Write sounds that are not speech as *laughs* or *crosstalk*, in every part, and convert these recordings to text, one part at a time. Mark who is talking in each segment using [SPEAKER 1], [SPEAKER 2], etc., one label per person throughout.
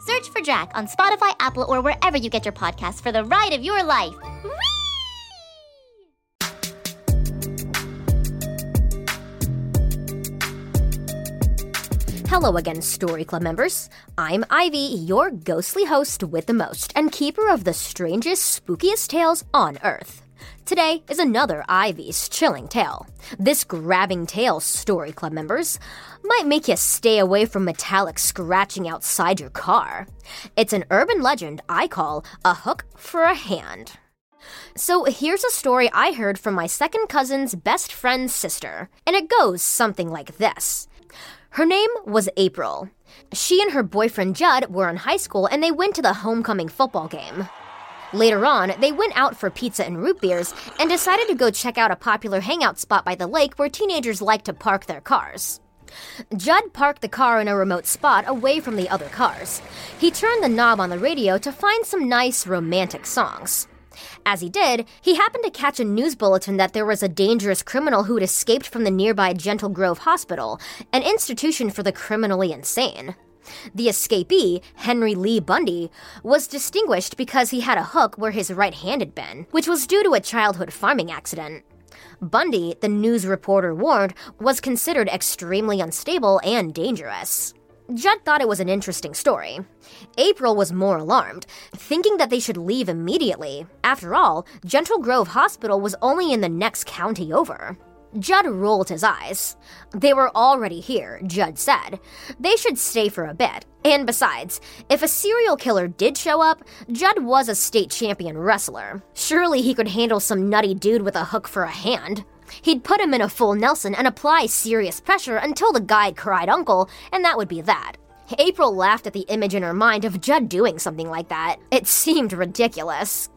[SPEAKER 1] Search for Drac on Spotify, Apple, or wherever you get your podcasts for the ride of your life. Whee!
[SPEAKER 2] Hello again, Story Club members. I'm Ivy, your ghostly host with the most, and keeper of the strangest, spookiest tales on Earth. Today is another Ivy's chilling tale. This grabbing tale, Story Club members, might make you stay away from metallic scratching outside your car. It's an urban legend I call a hook for a hand. So here's a story I heard from my second cousin's best friend's sister, and it goes something like this. Her name was April. She and her boyfriend Judd were in high school and they went to the homecoming football game. Later on, they went out for pizza and root beers and decided to go check out a popular hangout spot by the lake where teenagers like to park their cars. Judd parked the car in a remote spot away from the other cars. He turned the knob on the radio to find some nice romantic songs. As he did, he happened to catch a news bulletin that there was a dangerous criminal who had escaped from the nearby Gentle Grove Hospital, an institution for the criminally insane. The escapee, Henry Lee Bundy, was distinguished because he had a hook where his right hand had been, which was due to a childhood farming accident. Bundy, the news reporter warned, was considered extremely unstable and dangerous. Judd thought it was an interesting story. April was more alarmed, thinking that they should leave immediately. After all, Gentle Grove Hospital was only in the next county over. Judd rolled his eyes. They were already here, Judd said. They should stay for a bit. And besides, if a serial killer did show up, Judd was a state champion wrestler. Surely he could handle some nutty dude with a hook for a hand. He'd put him in a full Nelson and apply serious pressure until the guy cried uncle, and that would be that. April laughed at the image in her mind of Judd doing something like that. It seemed ridiculous.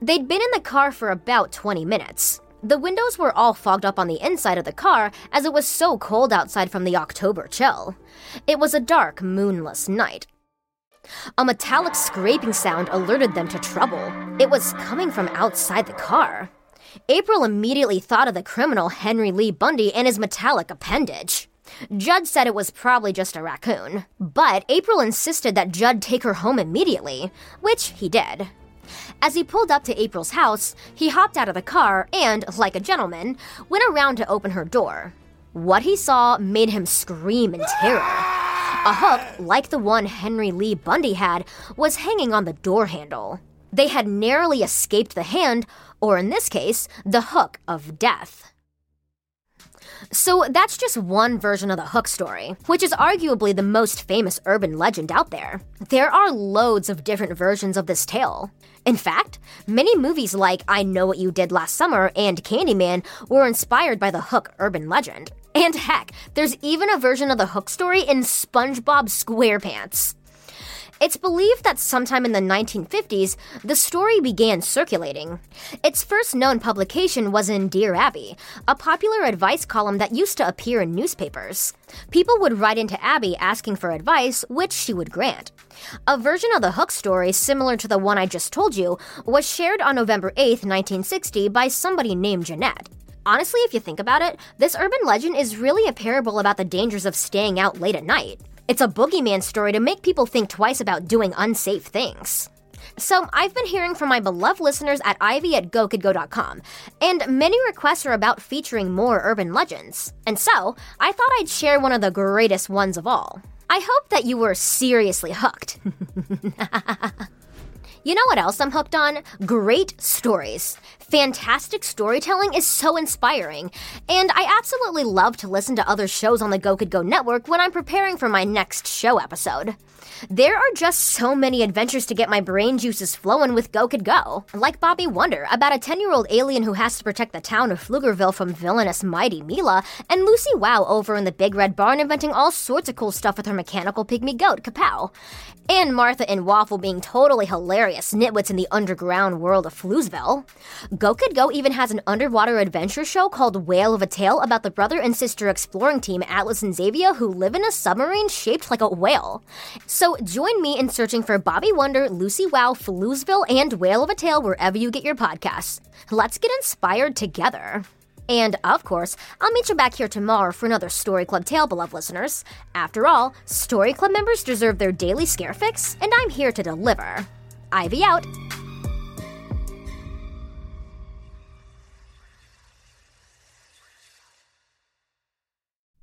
[SPEAKER 2] They'd been in the car for about 20 minutes. The windows were all fogged up on the inside of the car as it was so cold outside from the October chill. It was a dark, moonless night. A metallic scraping sound alerted them to trouble. It was coming from outside the car. April immediately thought of the criminal Henry Lee Bundy and his metallic appendage. Judd said it was probably just a raccoon, but April insisted that Judd take her home immediately, which he did. As he pulled up to April's house, he hopped out of the car and, like a gentleman, went around to open her door. What he saw made him scream in terror. A hook, like the one Henry Lee Bundy had, was hanging on the door handle. They had narrowly escaped the hand, or in this case, the hook of death. So that's just one version of the Hook story, which is arguably the most famous urban legend out there. There are loads of different versions of this tale. In fact, many movies like I Know What You Did Last Summer and Candyman were inspired by the Hook urban legend. And heck, there's even a version of the Hook story in SpongeBob SquarePants. It's believed that sometime in the 1950s, the story began circulating. Its first known publication was in Dear Abby, a popular advice column that used to appear in newspapers. People would write into Abby asking for advice, which she would grant. A version of the Hook story, similar to the one I just told you, was shared on November 8, 1960, by somebody named Jeanette. Honestly, if you think about it, this urban legend is really a parable about the dangers of staying out late at night. It's a boogeyman story to make people think twice about doing unsafe things. So, I've been hearing from my beloved listeners at ivy at gokidgo.com, and many requests are about featuring more urban legends. And so, I thought I'd share one of the greatest ones of all. I hope that you were seriously hooked. *laughs* You know what else I'm hooked on? Great stories. Fantastic storytelling is so inspiring, and I absolutely love to listen to other shows on the Go Kid Go network when I'm preparing for my next show episode. There are just so many adventures to get my brain juices flowing with Go Kid Go. Like Bobby Wonder, about a 10 year old alien who has to protect the town of Pflugerville from villainous Mighty Mila, and Lucy Wow over in the Big Red Barn inventing all sorts of cool stuff with her mechanical pygmy goat, Kapow. And Martha and Waffle being totally hilarious nitwits in the underground world of Floozeville. Go Kid Go even has an underwater adventure show called Whale of a Tale about the brother and sister exploring team Atlas and Xavier who live in a submarine shaped like a whale. So join me in searching for Bobby Wonder, Lucy Wow, Floozeville, and Whale of a Tale wherever you get your podcasts. Let's get inspired together. And of course, I'll meet you back here tomorrow for another Story Club tale, beloved listeners. After all, Story Club members deserve their daily scare fix, and I'm here to deliver. Ivy out.